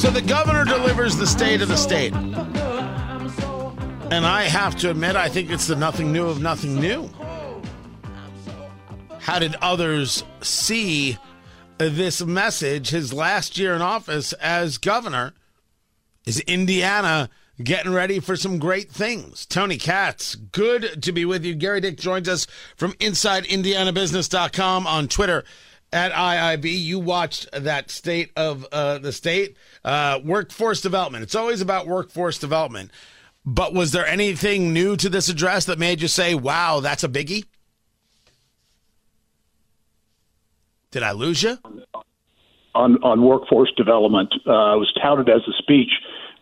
So the governor delivers the state of the state. And I have to admit, I think it's the nothing new of nothing new. How did others see this message his last year in office as governor? Is Indiana getting ready for some great things? Tony Katz, good to be with you. Gerry Dick joins us from InsideIndianaBusiness.com on Twitter at IIB. You watched that state of uh, the state uh, workforce development. It's always about workforce development. But was there anything new to this address that made you say, "Wow, that's a biggie"? Did I lose you? on on workforce development. Uh, it was touted as a speech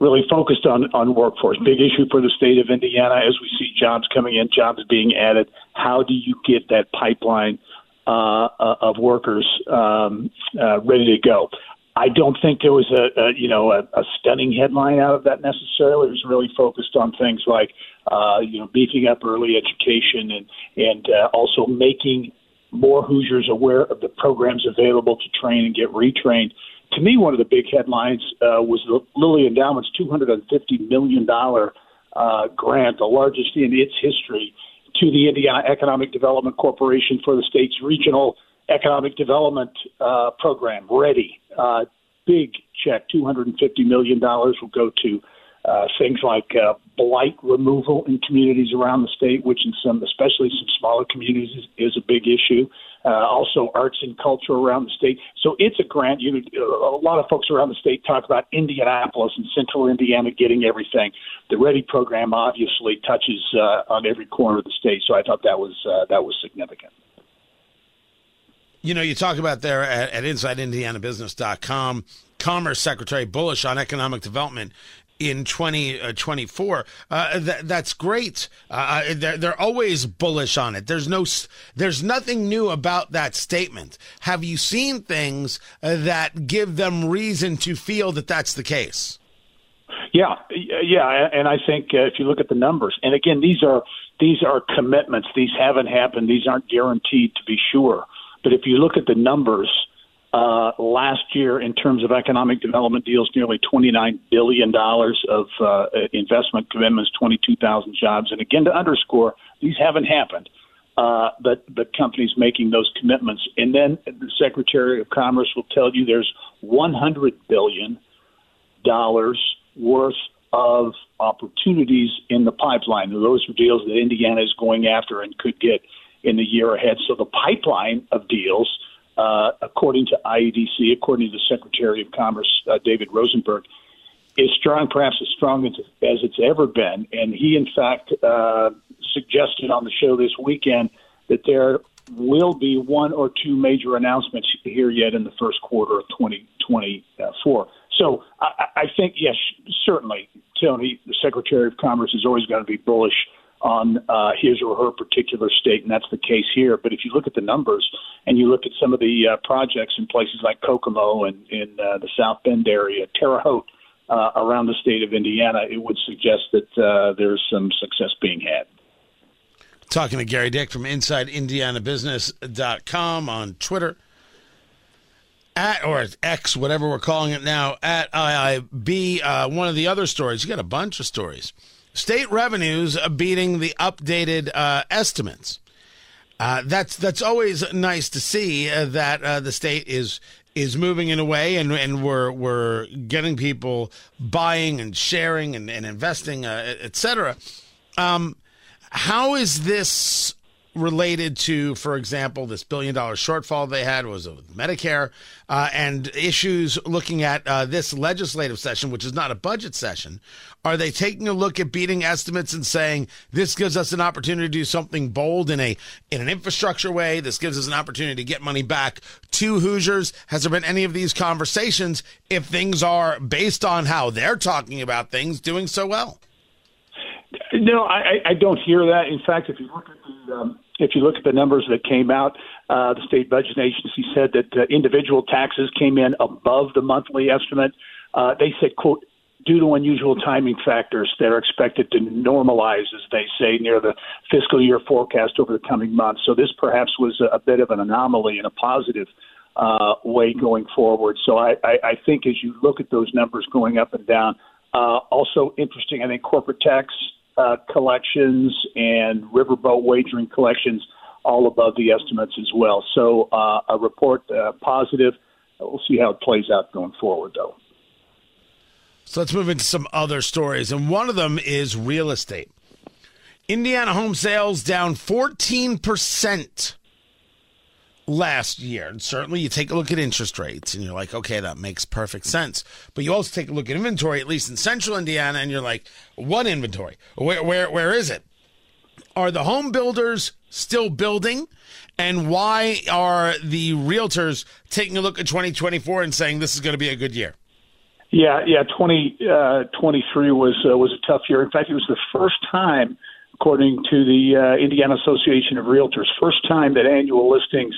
really focused on on workforce. Big issue for the state of Indiana as we see jobs coming in, jobs being added. How do you get that pipeline uh, of workers um, uh, ready to go? I don't think there was a, a you know a, a stunning headline out of that necessarily. It was really focused on things like uh, you know beefing up early education and and uh, also making more Hoosiers aware of the programs available to train and get retrained. To me, one of the big headlines uh, was the Lilly Endowment's $250 million uh, grant, the largest in its history, to the Indiana Economic Development Corporation for the state's regional economic development uh, program, READI. Uh, big check, $250 million will go to uh, things like uh, blight removal in communities around the state, which in some, especially some smaller communities, is, is a big issue. Uh, also, arts and culture around the state. So it's a grant. You, a lot of folks around the state talk about Indianapolis and Central Indiana getting everything. The READI program obviously touches uh, on every corner of the state. So I thought that was uh, that was significant. You know, you talk about there at, at InsideIndianaBusiness.com, Commerce Secretary bullish on economic development in 2024. Uh, uh, th- that's great. Uh, uh, they're, they're always bullish on it. There's no, there's nothing new about that statement. Have you seen things uh, that give them reason to feel that that's the case? Yeah, yeah, and I think if you look at the numbers, and again, these are these are commitments. These haven't happened. These aren't guaranteed to be sure. But if you look at the numbers, uh, last year in terms of economic development deals, nearly $29 billion of uh, investment commitments, 22,000 jobs. And again, to underscore, these haven't happened. Uh, but but companies making those commitments, and then the Secretary of Commerce will tell you there's 100 billion dollars worth of opportunities in the pipeline. Those are deals that Indiana is going after and could get in the year ahead. So the pipeline of deals uh, according to IEDC, according to the Secretary of Commerce, uh, David Rosenberg, is strong, perhaps as strong as, as it's ever been. And he, in fact, uh, suggested on the show this weekend that there will be one or two major announcements here yet in the first quarter of 2024. So I, I think, yes, certainly, Tony, the Secretary of Commerce is always going to be bullish on uh, his or her particular state, and that's the case here. But if you look at the numbers and you look at some of the uh, projects in places like Kokomo and in uh, the South Bend area, Terre Haute, uh, around the state of Indiana, it would suggest that uh, there's some success being had. Talking to Gerry Dick from InsideIndianaBusiness.com on Twitter. At, or X, whatever we're calling it now, at IIB. Uh, one of the other stories, you got a bunch of stories state revenues beating the updated uh, estimates. Uh, that's that's always nice to see uh, that uh, the state is is moving in a way, and and we're we're getting people buying and sharing and, and investing, uh, etc. Um, how is this related to, for example, this billion dollar shortfall they had was with Medicare uh, and issues looking at uh, this legislative session, which is not a budget session. Are they taking a look at beating estimates and saying this gives us an opportunity to do something bold in a in an infrastructure way? This gives us an opportunity to get money back to Hoosiers. Has there been any of these conversations if things are based on how they're talking about things doing so well? No, I, I don't hear that. In fact, if you look at the um, if you look at the numbers that came out, uh, the state budget agency said that uh, individual taxes came in above the monthly estimate. Uh, they said, "quote due to unusual timing factors that are expected to normalize, as they say, near the fiscal year forecast over the coming months." So this perhaps was a, bit of an anomaly in a positive uh, way going forward. So I, I, I think as you look at those numbers going up and down, uh, also interesting. I think corporate tax uh, collections and riverboat wagering collections all above the estimates as well. So uh, a report uh, positive. We'll see how it plays out going forward, though. So let's move into some other stories, and one of them is real estate. Indiana home sales down 14% last year. And certainly you take a look at interest rates and you're like, okay, that makes perfect sense. But you also take a look at inventory, at least in central Indiana, and you're like, what inventory? Where where where is it? Are the home builders still building? And why are the realtors taking a look at 2024 and saying this is going to be a good year? Yeah, yeah. 2023 uh, was uh, was a tough year. In fact, it was the first time, according to the uh, Indiana Association of Realtors, first time that annual listings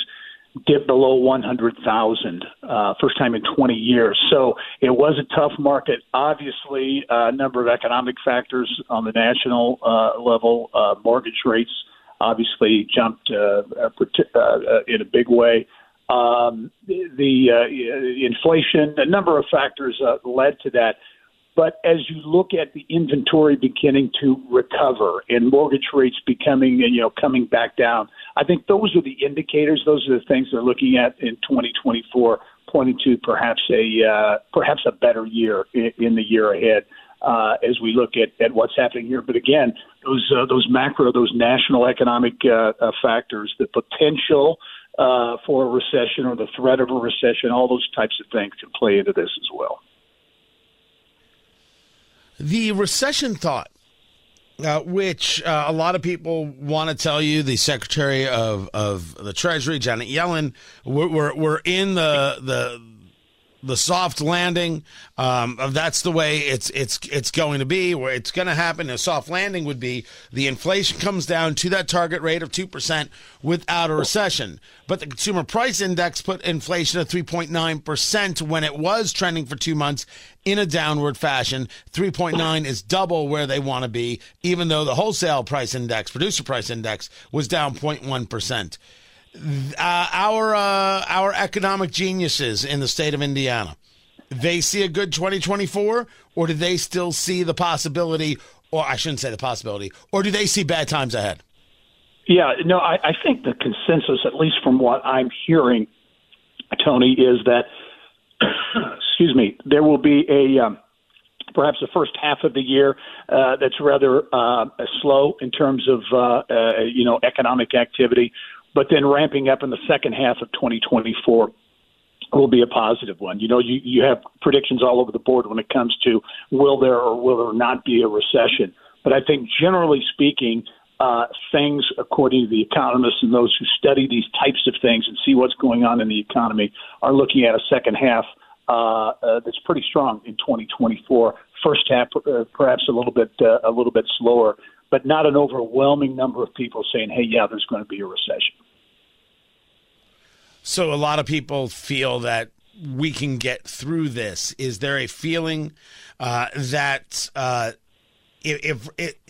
dipped below 100,000, uh, first time in 20 years. So it was a tough market. Obviously, a number of economic factors on the national uh, level. Uh, mortgage rates obviously jumped uh, uh, uh, in a big way. Um, the uh, inflation, a number of factors uh, led to that. But as you look at the inventory beginning to recover and mortgage rates becoming, you know, coming back down, I think those are the indicators. Those are the things they're looking at in 2024, pointing to perhaps a uh, perhaps a better year in, in the year ahead. Uh, as we look at, at what's happening here, but again, those uh, those macro, those national economic uh, uh, factors, the potential uh, for a recession or the threat of a recession, all those types of things can play into this as well. The recession thought, uh, which uh, a lot of people want to tell you, the Secretary of, of the Treasury, Janet Yellen, we're, we're, we're in the, the the soft landing. Um, that's the way it's it's it's going to be. Where it's going to happen. A soft landing would be the inflation comes down to that target rate of two percent without a recession. But the consumer price index put inflation at three point nine percent when it was trending for two months in a downward fashion. Three point nine is double where they want to be, even though the wholesale price index, producer price index, was down 0.1 percent uh, our uh, our economic geniuses in the state of Indiana, they see a good 2024, or do they still see the possibility, or I shouldn't say the possibility, or do they see bad times ahead? Yeah, no, I, I think the consensus, at least from what I'm hearing, Tony, is that excuse me, there will be a um, perhaps the first half of the year uh, that's rather uh, slow in terms of uh, uh, you know economic activity but then ramping up in the second half of 2024 will be a positive one. You know, you, you have predictions all over the board when it comes to will there or will there not be a recession. But I think generally speaking, uh, things, according to the economists and those who study these types of things and see what's going on in the economy, are looking at a second half uh, uh, that's pretty strong in 2024. First half, uh, perhaps a little bit uh, a little bit slower, but not an overwhelming number of people saying, "Hey, yeah, there's going to be a recession." So a lot of people feel that we can get through this. Is there a feeling uh, that uh, if, if it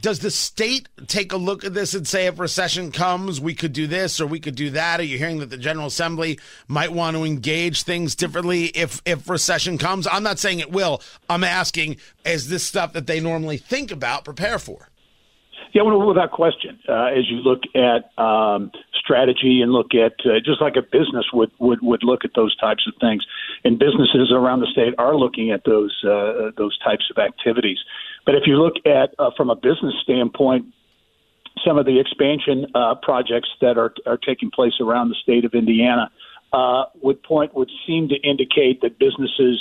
does the state take a look at this and say if recession comes, we could do this or we could do that? Are you hearing that the General Assembly might want to engage things differently if if recession comes? I'm not saying it will. I'm asking, is this stuff that they normally think about, prepare for? Yeah, well, without question. Uh, as you look at um, strategy and look at uh, just like a business would, would would look at those types of things, and businesses around the state are looking at those uh, those types of activities. But if you look at uh, from a business standpoint, some of the expansion uh, projects that are are taking place around the state of Indiana uh, would point would seem to indicate that businesses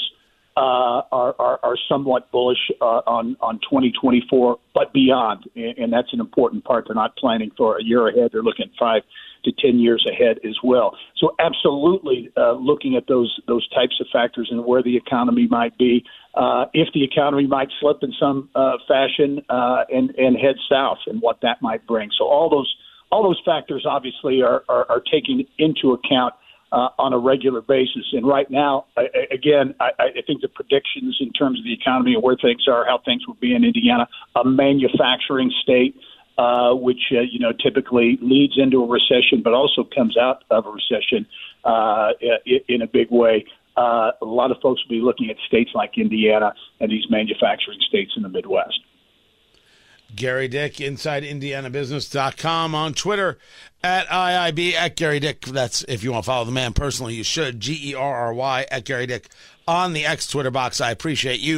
uh, are, are are somewhat bullish uh, on on 2024, but beyond, and, and that's an important part. They're not planning for a year ahead; they're looking five to 10 years ahead as well. So, absolutely, uh, looking at those those types of factors and where the economy might be, uh, if the economy might slip in some uh, fashion uh, and and head south, and what that might bring. So, all those all those factors obviously are are, are taken into account. Uh, on a regular basis. And right now, I, again, I, I think the predictions in terms of the economy and where things are, how things will be in Indiana, a manufacturing state, uh, which uh, you know typically leads into a recession, but also comes out of a recession uh, in a big way. Uh, a lot of folks will be looking at states like Indiana and these manufacturing states in the Midwest. Gerry Dick, InsideIndianaBusiness.com on Twitter at IIB at Gerry Dick. That's if you want to follow the man personally, you should. G E R R Y at Gerry Dick on the X Twitter box. I appreciate you.